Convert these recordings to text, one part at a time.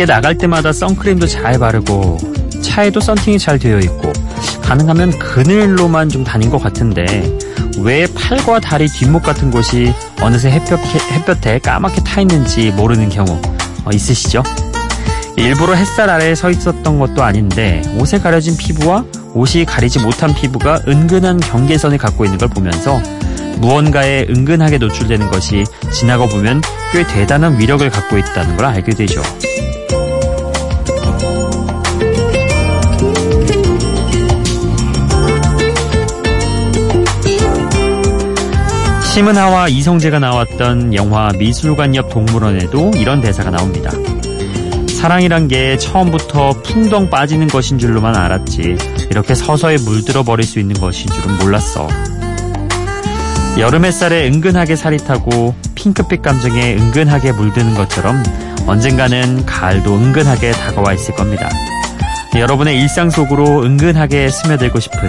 밖에 나갈 때마다 선크림도 잘 바르고 차에도 썬팅이 잘 되어 있고 가능하면 그늘로만 좀 다닌 것 같은데 왜 팔과 다리 뒷목 같은 곳이 어느새 햇볕, 햇볕에 까맣게 타 있는지 모르는 경우 어, 있으시죠? 일부러 햇살 아래에 서 있었던 것도 아닌데 옷에 가려진 피부와 옷이 가리지 못한 피부가 은근한 경계선을 갖고 있는 걸 보면서 무언가에 은근하게 노출되는 것이 지나고 보면 꽤 대단한 위력을 갖고 있다는 걸 알게 되죠. 심은하와 이성재가 나왔던 영화 미술관 옆 동물원에도 이런 대사가 나옵니다. 사랑이란 게 처음부터 풍덩 빠지는 것인 줄로만 알았지 이렇게 서서히 물들어 버릴 수 있는 것인 줄은 몰랐어. 여름 햇살에 은근하게 살이 타고 핑크빛 감정에 은근하게 물드는 것처럼 언젠가는 가을도 은근하게 다가와 있을 겁니다. 여러분의 일상 속으로 은근하게 스며들고 싶은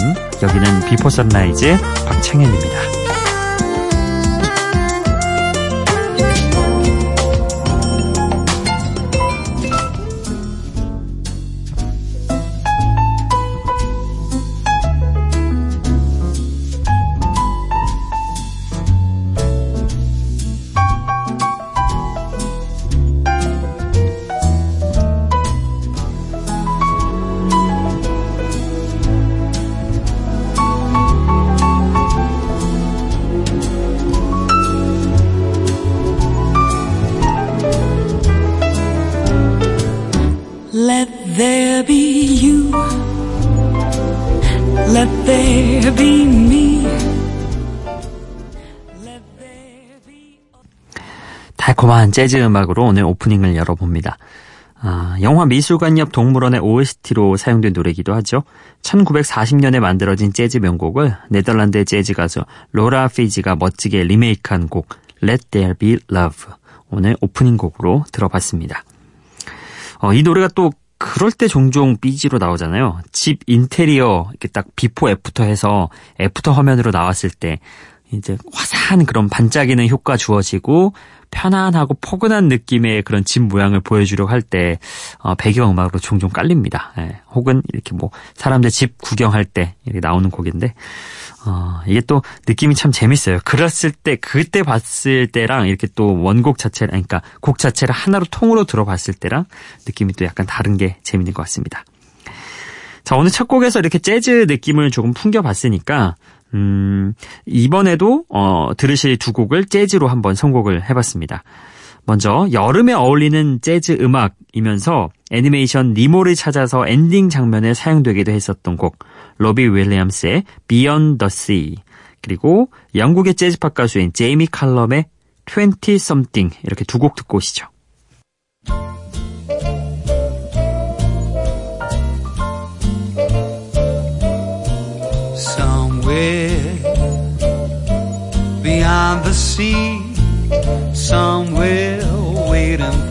여기는 비포 선라이즈 박창현입니다. Let there be me. 달콤한 재즈 음악으로 오늘 오프닝을 열어봅니다. 아, 영화 미술관 옆 동물원의 OST로 사용된 노래이기도 하죠. 1940년에 만들어진 재즈 명곡을 네덜란드의 재즈 가수 로라 피지가 멋지게 리메이크한 곡 Let There Be Love 오늘 오프닝 곡으로 들어봤습니다. 어, 이 노래가 또 그럴 때 종종 BG로 나오잖아요. 집 인테리어 이렇게 딱 before after 해서 after 화면으로 나왔을 때 이제 화사한 그런 반짝이는 효과 주어지고 편안하고 포근한 느낌의 그런 집 모양을 보여주려고 할때 어, 배경음악으로 종종 깔립니다. 예, 혹은 이렇게 뭐 사람들 집 구경할 때 이렇게 나오는 곡인데 어, 이게 또 느낌이 참 재밌어요. 그랬을 때, 그때 봤을 때랑 이렇게 또 원곡 자체를, 그러니까 곡 자체를 하나로 통으로 들어봤을 때랑 느낌이 또 약간 다른 게 재밌는 것 같습니다. 자, 오늘 첫 곡에서 이렇게 재즈 느낌을 조금 풍겨봤으니까, 음, 이번에도, 어, 들으실 두 곡을 재즈로 한번 선곡을 해봤습니다. 먼저 여름에 어울리는 재즈 음악이면서 애니메이션 니모를 찾아서 엔딩 장면에 사용되기도 했었던 곡 로비 윌리엄스의 Beyond the Sea 그리고 영국의 재즈팝 가수인 제이미 칼럼의 20 Something 이렇게 두 곡 듣고 오시죠. Somewhere beyond the sea somewhere waiting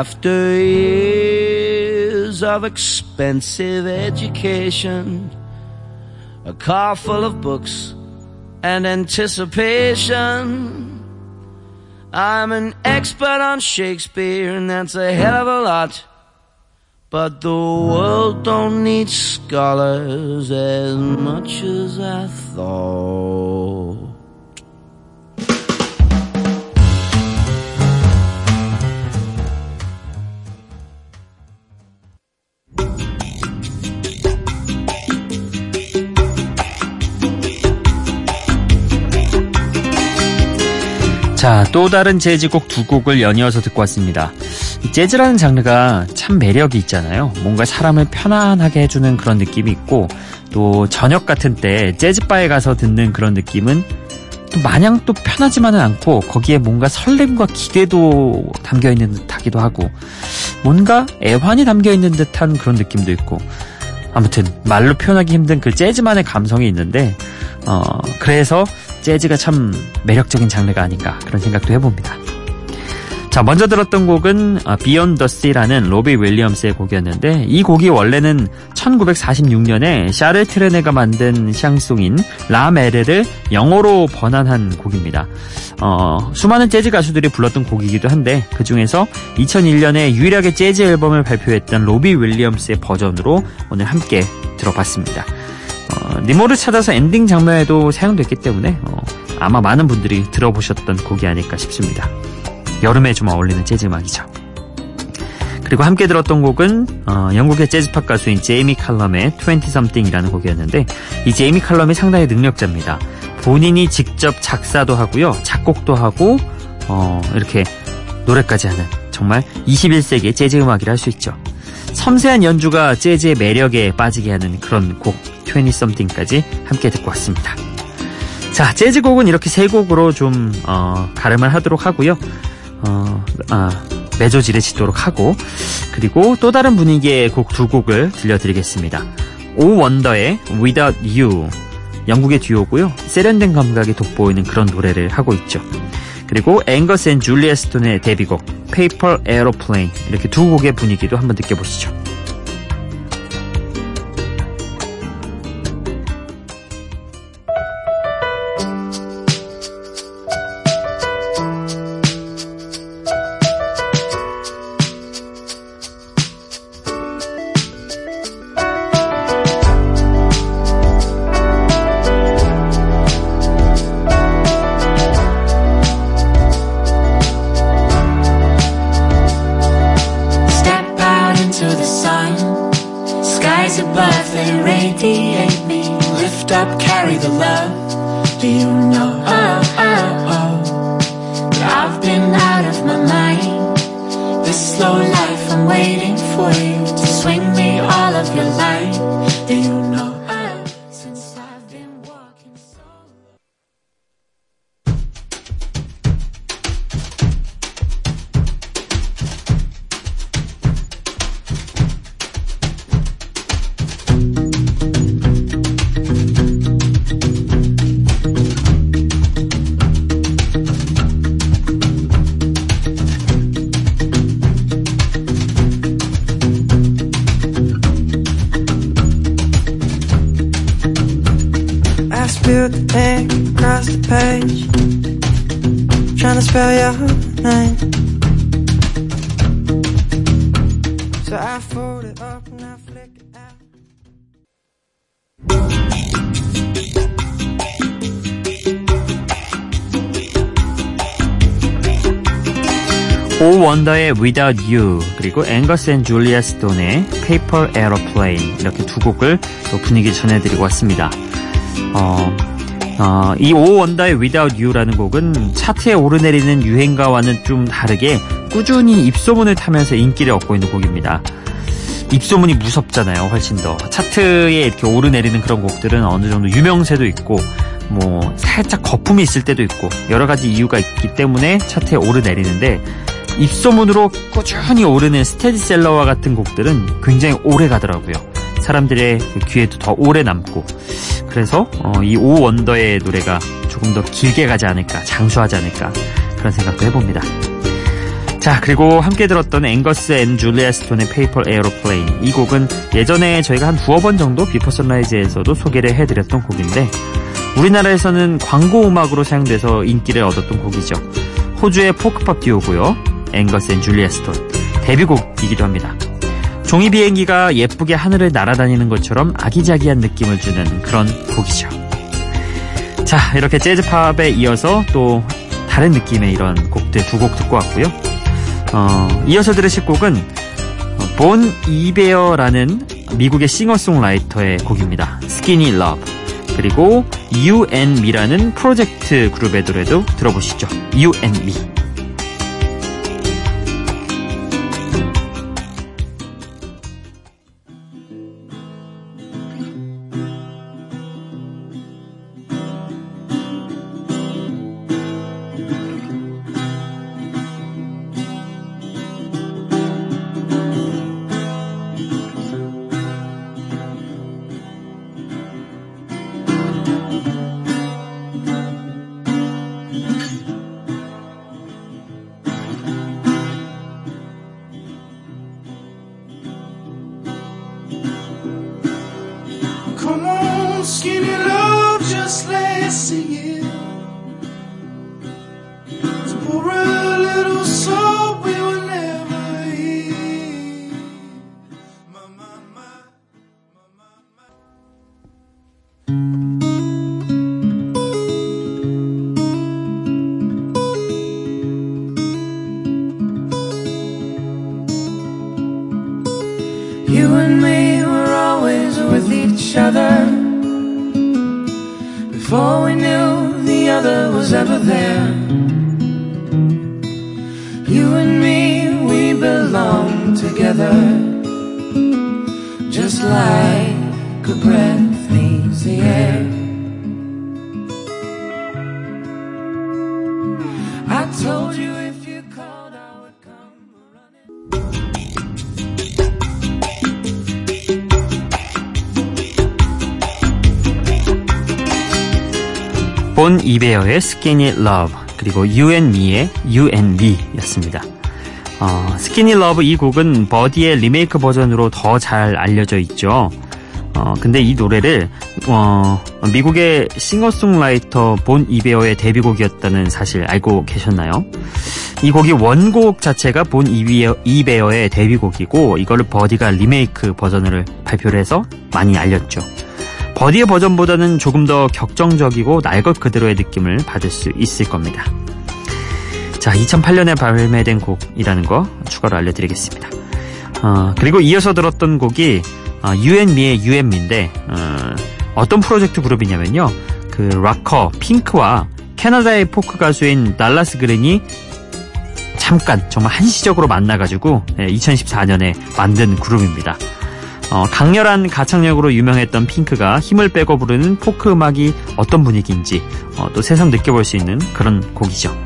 After years of expensive education, a car full of books and anticipation, I'm an expert on Shakespeare, and that's a hell of a lot. But the world don't need scholars as much as I thought. 자, 또 다른 재즈곡 두 곡을 연이어서 듣고 왔습니다. 이 재즈라는 장르가 참 매력이 있잖아요. 뭔가 사람을 편안하게 해주는 그런 느낌이 있고, 또 저녁 같은 때 재즈바에 가서 듣는 그런 느낌은 또 마냥 또 편하지만은 않고, 거기에 뭔가 설렘과 기대도 담겨 있는 듯 하기도 하고, 뭔가 애환이 담겨 있는 듯한 그런 느낌도 있고, 아무튼 말로 표현하기 힘든 그 재즈만의 감성이 있는데, 어, 그래서 재즈가 참 매력적인 장르가 아닌가 그런 생각도 해봅니다. 자, 먼저 들었던 곡은 Beyond the Sea라는 로비 윌리엄스의 곡이었는데 이 곡이 원래는 1946년에 샤를 트레네가 만든 샹송인 라메르를 영어로 번안한 곡입니다. 어, 수많은 재즈 가수들이 불렀던 곡이기도 한데 그 중에서 2001년에 유일하게 재즈 앨범을 발표했던 로비 윌리엄스의 버전으로 오늘 함께 들어봤습니다. 어, 니모를 찾아서 엔딩 장면에도 사용됐기 때문에 어, 아마 많은 분들이 들어보셨던 곡이 아닐까 싶습니다. 여름에 좀 어울리는 재즈 음악이죠. 그리고 함께 들었던 곡은 어, 영국의 재즈팝 가수인 제이미 칼럼의 20something이라는 곡이었는데 이 제이미 칼럼이 상당히 능력자입니다. 본인이 직접 작사도 하고요. 작곡도 하고 어, 이렇게 노래까지 하는 정말 21세기의 재즈 음악이라 할 수 있죠. 섬세한 연주가 재즈의 매력에 빠지게 하는 그런 곡 20something까지 함께 듣고 왔습니다. 자, 재즈 곡은 이렇게 세 곡으로 좀 어, 가름을 하도록 하고요. 어, 아, 매조지르치도록 하고 그리고 또 다른 분위기의 곡 두 곡을 들려드리겠습니다. 오 원더의 Without You 영국의 듀오고요. 세련된 감각이 돋보이는 그런 노래를 하고 있죠. 그리고 앵거스 앤 줄리아 스톤의 데뷔곡 Paper Aeroplane 이렇게 두 곡의 분위기도 한번 느껴보시죠. 오 원더의 Without You 그리고 앵거스 앤 줄리아 스톤의 Paper Aeroplane 이렇게 두 곡을 또 분위기 전해드리고 왔습니다. 어, 어, 이 오원더의 Without You라는 곡은 차트에 오르내리는 유행가와는 좀 다르게 꾸준히 입소문을 타면서 인기를 얻고 있는 곡입니다. 입소문이 무섭잖아요, 훨씬 더. 차트에 이렇게 오르내리는 그런 곡들은 어느 정도 유명세도 있고, 뭐, 살짝 거품이 있을 때도 있고, 여러 가지 이유가 있기 때문에 차트에 오르내리는데, 입소문으로 꾸준히 오르는 스테디셀러와 같은 곡들은 굉장히 오래 가더라고요. 사람들의 귀에도 더 오래 남고, 그래서 어, 이 오원더의 노래가 조금 더 길게 가지 않을까, 장수하지 않을까 그런 생각도 해봅니다. 자, 그리고 함께 들었던 앵거스 앤 줄리아 스톤의 Paper Aeroplane 이 곡은 예전에 저희가 한 두어 번 정도 비포 선라이즈에서도 소개를 해드렸던 곡인데 우리나라에서는 광고 음악으로 사용돼서 인기를 얻었던 곡이죠. 호주의 포크팝 듀오고요. 앵거스 앤 줄리아 스톤 데뷔곡이기도 합니다. 종이 비행기가 예쁘게 하늘을 날아다니는 것처럼 아기자기한 느낌을 주는 그런 곡이죠. 자, 이렇게 재즈팝에 이어서 또 다른 느낌의 이런 곡들 두 곡 듣고 왔고요. 어, 이어서 들으실 곡은 본 이베어라는 미국의 싱어송라이터의 곡입니다. Love. 그리고 You and Me라는 프로젝트 그룹의 노래도 들어보시죠. You and. You and me were always with each other. Before we knew the other was ever there. You and me, we belong together. Just like a breath needs the air. 본 이베어의 Skinny Love 그리고 You and Me의 You and Me 였습니다. 어, Skinny Love 이 곡은 버디의 리메이크 버전으로 더 잘 알려져 있죠. 어, 근데 이 노래를 어, 미국의 싱어송라이터 본 이베어의 데뷔곡이었다는 사실 알고 계셨나요? 이 곡이 원곡 자체가 본 이베어, 이베어의 데뷔곡이고 이거를 버디가 리메이크 버전을 발표를 해서 많이 알렸죠. 버디의 버전보다는 조금 더 격정적이고 날 것 그대로의 느낌을 받을 수 있을 겁니다. 자, 2008년에 발매된 곡이라는 거 추가로 알려드리겠습니다. 어, 그리고 이어서 들었던 곡이 어, and Me인데 어, 떤 프로젝트 그룹이냐면요. 그 락커 핑크와 캐나다의 포크 가수인 달라스 그린이 잠깐 정말 한시적으로 만나가지고 2014년에 만든 그룹입니다. 어, 강렬한 가창력으로 유명했던 핑크가 힘을 빼고 부르는 포크 음악이 어떤 분위기인지 어, 또 새삼 느껴볼 수 있는 그런 곡이죠.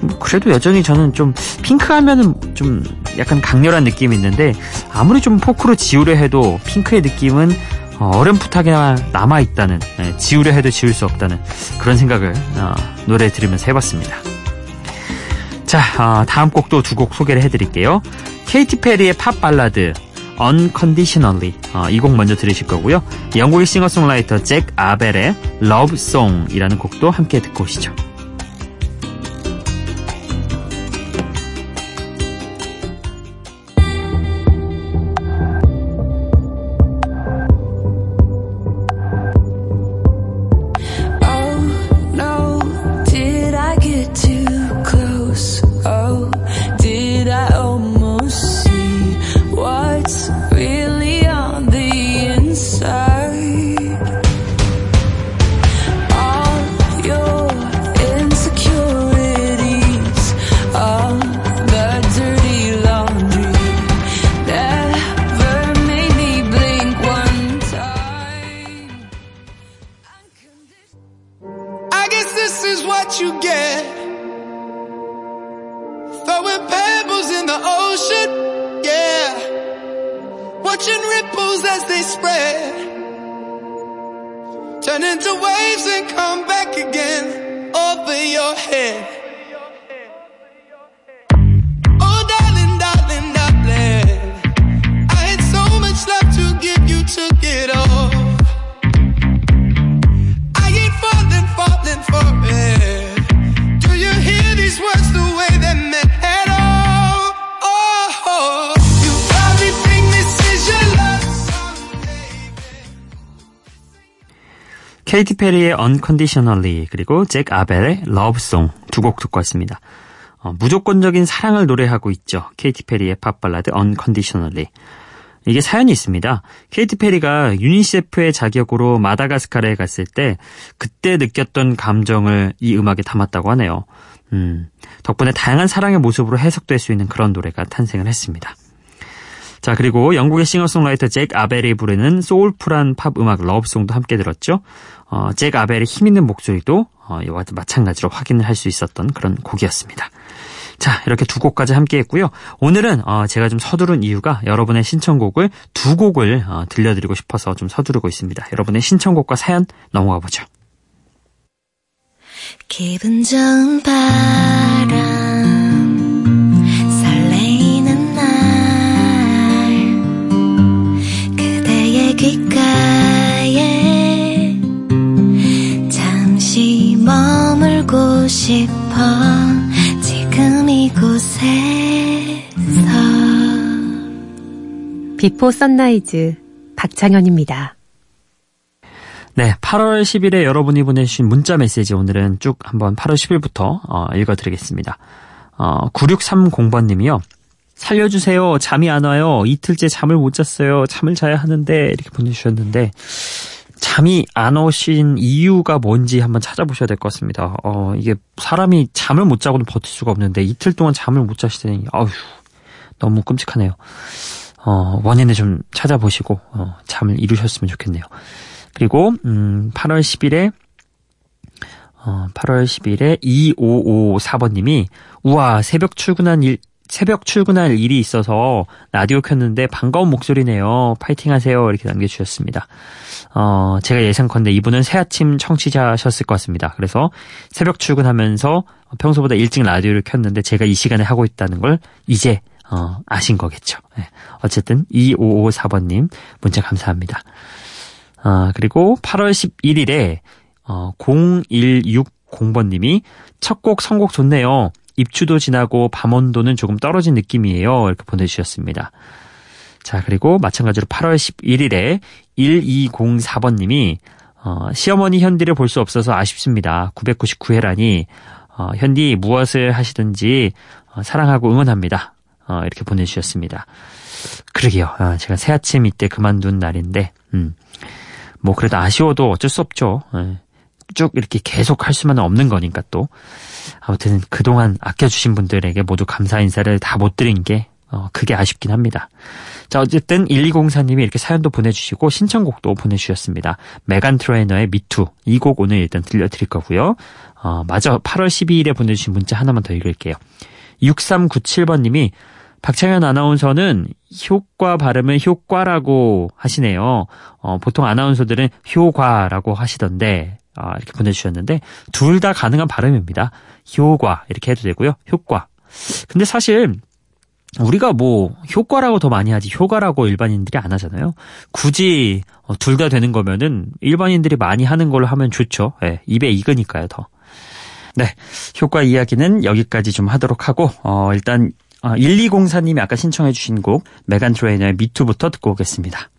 뭐 그래도 여전히 저는 좀 핑크 하면은 좀 약간 강렬한 느낌이 있는데 아무리 좀 포크로 지우려 해도 핑크의 느낌은 어, 어렴풋하게 남아있다는 예, 지우려 해도 지울 수 없다는 그런 생각을 어, 노래 들으면서 해봤습니다. 자 어, 다음 곡도 두 곡 소개를 해드릴게요. 케이티 페리의 팝 발라드 Unconditionally 어, 이곡 먼저 들으실 거고요. 영국의 싱어송라이터 잭 아벨의 Love Song이라는 곡도 함께 듣고 오시죠. 케이티 페리의 Unconditionally 그리고 잭 아벨의 Song 두곡 듣고 왔습니다. 어, 무조건적인 사랑을 노래하고 있죠. 케이티 페리의 팝 발라드 Unconditionally. 이게 사연이 있습니다. 케이티 페리가 유니세프의 자격으로 마다가스카르에 갔을 때 그때 느꼈던 감정을 이 음악에 담았다고 하네요. 음, 덕분에 다양한 사랑의 모습으로 해석될 수 있는 그런 노래가 탄생을 했습니다. 자, 그리고 영국의 싱어송라이터 잭 아벨이 부르는 soulful한 팝 음악 Love Song도 함께 들었죠. 어, 잭 아벨의 힘있는 목소리도 어, 이와 마찬가지로 확인을 할 수 있었던 그런 곡이었습니다. 자, 이렇게 두 곡까지 함께 했고요. 오늘은 어, 제가 좀 서두른 이유가 여러분의 신청곡을 두 곡을 어, 들려드리고 싶어서 좀 서두르고 있습니다. 여러분의 신청곡과 사연 넘어가 보죠. 기분 좋은 바람 싶어 지금 이곳에서 비포 선라이즈 박창현입니다. 네, 8월 10일에 여러분이 보내주신 문자 메시지 오늘은 쭉 한번 8월 10일부터 어, 읽어드리겠습니다. 어, 9630번님이요. 살려주세요. 잠이 안 와요. 이틀째 잠을 못 잤어요. 잠을 자야 하는데 이렇게 보내주셨는데 잠이 안 오신 이유가 뭔지 한번 찾아보셔야 될 것 같습니다. 어, 이게 사람이 잠을 못 자고는 버틸 수가 없는데 이틀 동안 잠을 못 자시다니 아휴 너무 끔찍하네요. 어, 원인을 좀 찾아보시고 어, 잠을 이루셨으면 좋겠네요. 그리고 음, 8월 10일에 어, 8월 10일에 2554번님이 우와 새벽 출근한 일 새벽 출근할 일이 있어서 라디오 켰는데 반가운 목소리네요. 파이팅 하세요. 이렇게 남겨주셨습니다. 어, 제가 예상컨대 이분은 새아침 청취자셨을 것 같습니다. 그래서 새벽 출근하면서 평소보다 일찍 라디오를 켰는데 제가 이 시간에 하고 있다는 걸 이제 어, 아신 거겠죠. 네. 어쨌든 2554번님 문자 감사합니다. 아, 그리고 8월 11일에 어, 0160번님이 첫 곡 선곡 좋네요. 입추도 지나고 밤 온도는 조금 떨어진 느낌이에요. 이렇게 보내주셨습니다. 자, 그리고 마찬가지로 8월 11일에 1204번님이 어, 시어머니 현디를 볼 수 없어서 아쉽습니다. 999회라니 어, 현디 무엇을 하시든지 어, 사랑하고 응원합니다. 어, 이렇게 보내주셨습니다. 그러게요. 아, 제가 새 아침 이때 그만둔 날인데 음, 뭐 그래도 아쉬워도 어쩔 수 없죠. 예. 쭉 이렇게 계속 할 수만은 없는 거니까 또 아무튼 그동안 아껴주신 분들에게 모두 감사 인사를 다 못 드린 게 어, 그게 아쉽긴 합니다. 자 어쨌든 1204님이 이렇게 사연도 보내주시고 신청곡도 보내주셨습니다. 메간 트레이너의 미투 이 곡 오늘 일단 들려드릴 거고요. 어, 마저 8월 12일에 보내주신 문자 하나만 더 읽을게요. 6397번님이 박창현 아나운서는 효과 발음을 효과라고 하시네요. 어, 보통 아나운서들은 효과라고 하시던데 아, 이렇게 보내주셨는데 둘 다 가능한 발음입니다. 효과 이렇게 해도 되고요. 효과. 근데 사실 우리가 뭐 효과라고 더 많이 하지 효과라고 일반인들이 안 하잖아요. 굳이 어, 둘다 되는 거면은 일반인들이 많이 하는 걸로 하면 좋죠. 예, 입에 익으니까요 더. 네, 효과 이야기는 여기까지 좀 하도록 하고 어, 일단 어, 1204님이 아까 신청해 주신 곡 메간 트레이너의 미투부터 듣고 오겠습니다.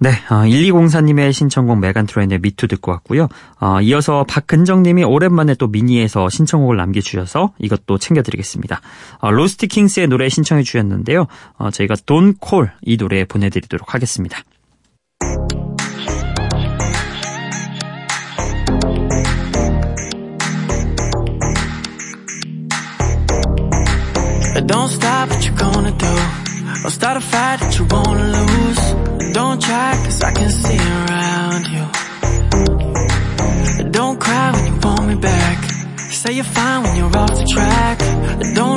네, 어, 1204님의 신청곡 메간 트레이너의 Me Too 듣고 왔고요. 어, 이어서 박근정님이 오랜만에 또 미니에서 신청곡을 남겨주셔서 이것도 챙겨드리겠습니다. 어, 로스트 킹스의 노래 신청해 주셨는데요. 어, 저희가 Don't Call 이 노래 보내드리도록 하겠습니다. Don't try, cause I can see around you. Don't cry when you want me back. Say you're fine when you're off the track. Don't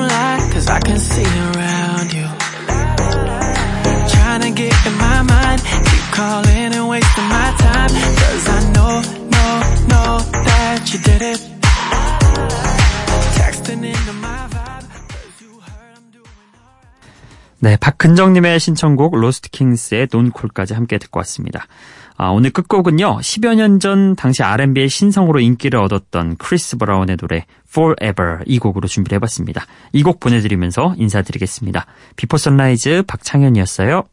네, 박근정님의 신청곡 로스트 킹스의 Don't Call까지 함께 듣고 왔습니다. 아, 오늘 끝곡은요, 10여 년 전 당시 R&B의 신성으로 인기를 얻었던 크리스 브라운의 노래 Forever 이 곡으로 준비를 해봤습니다. 이 곡 보내드리면서 인사드리겠습니다. 비포 선라이즈 박창현이었어요.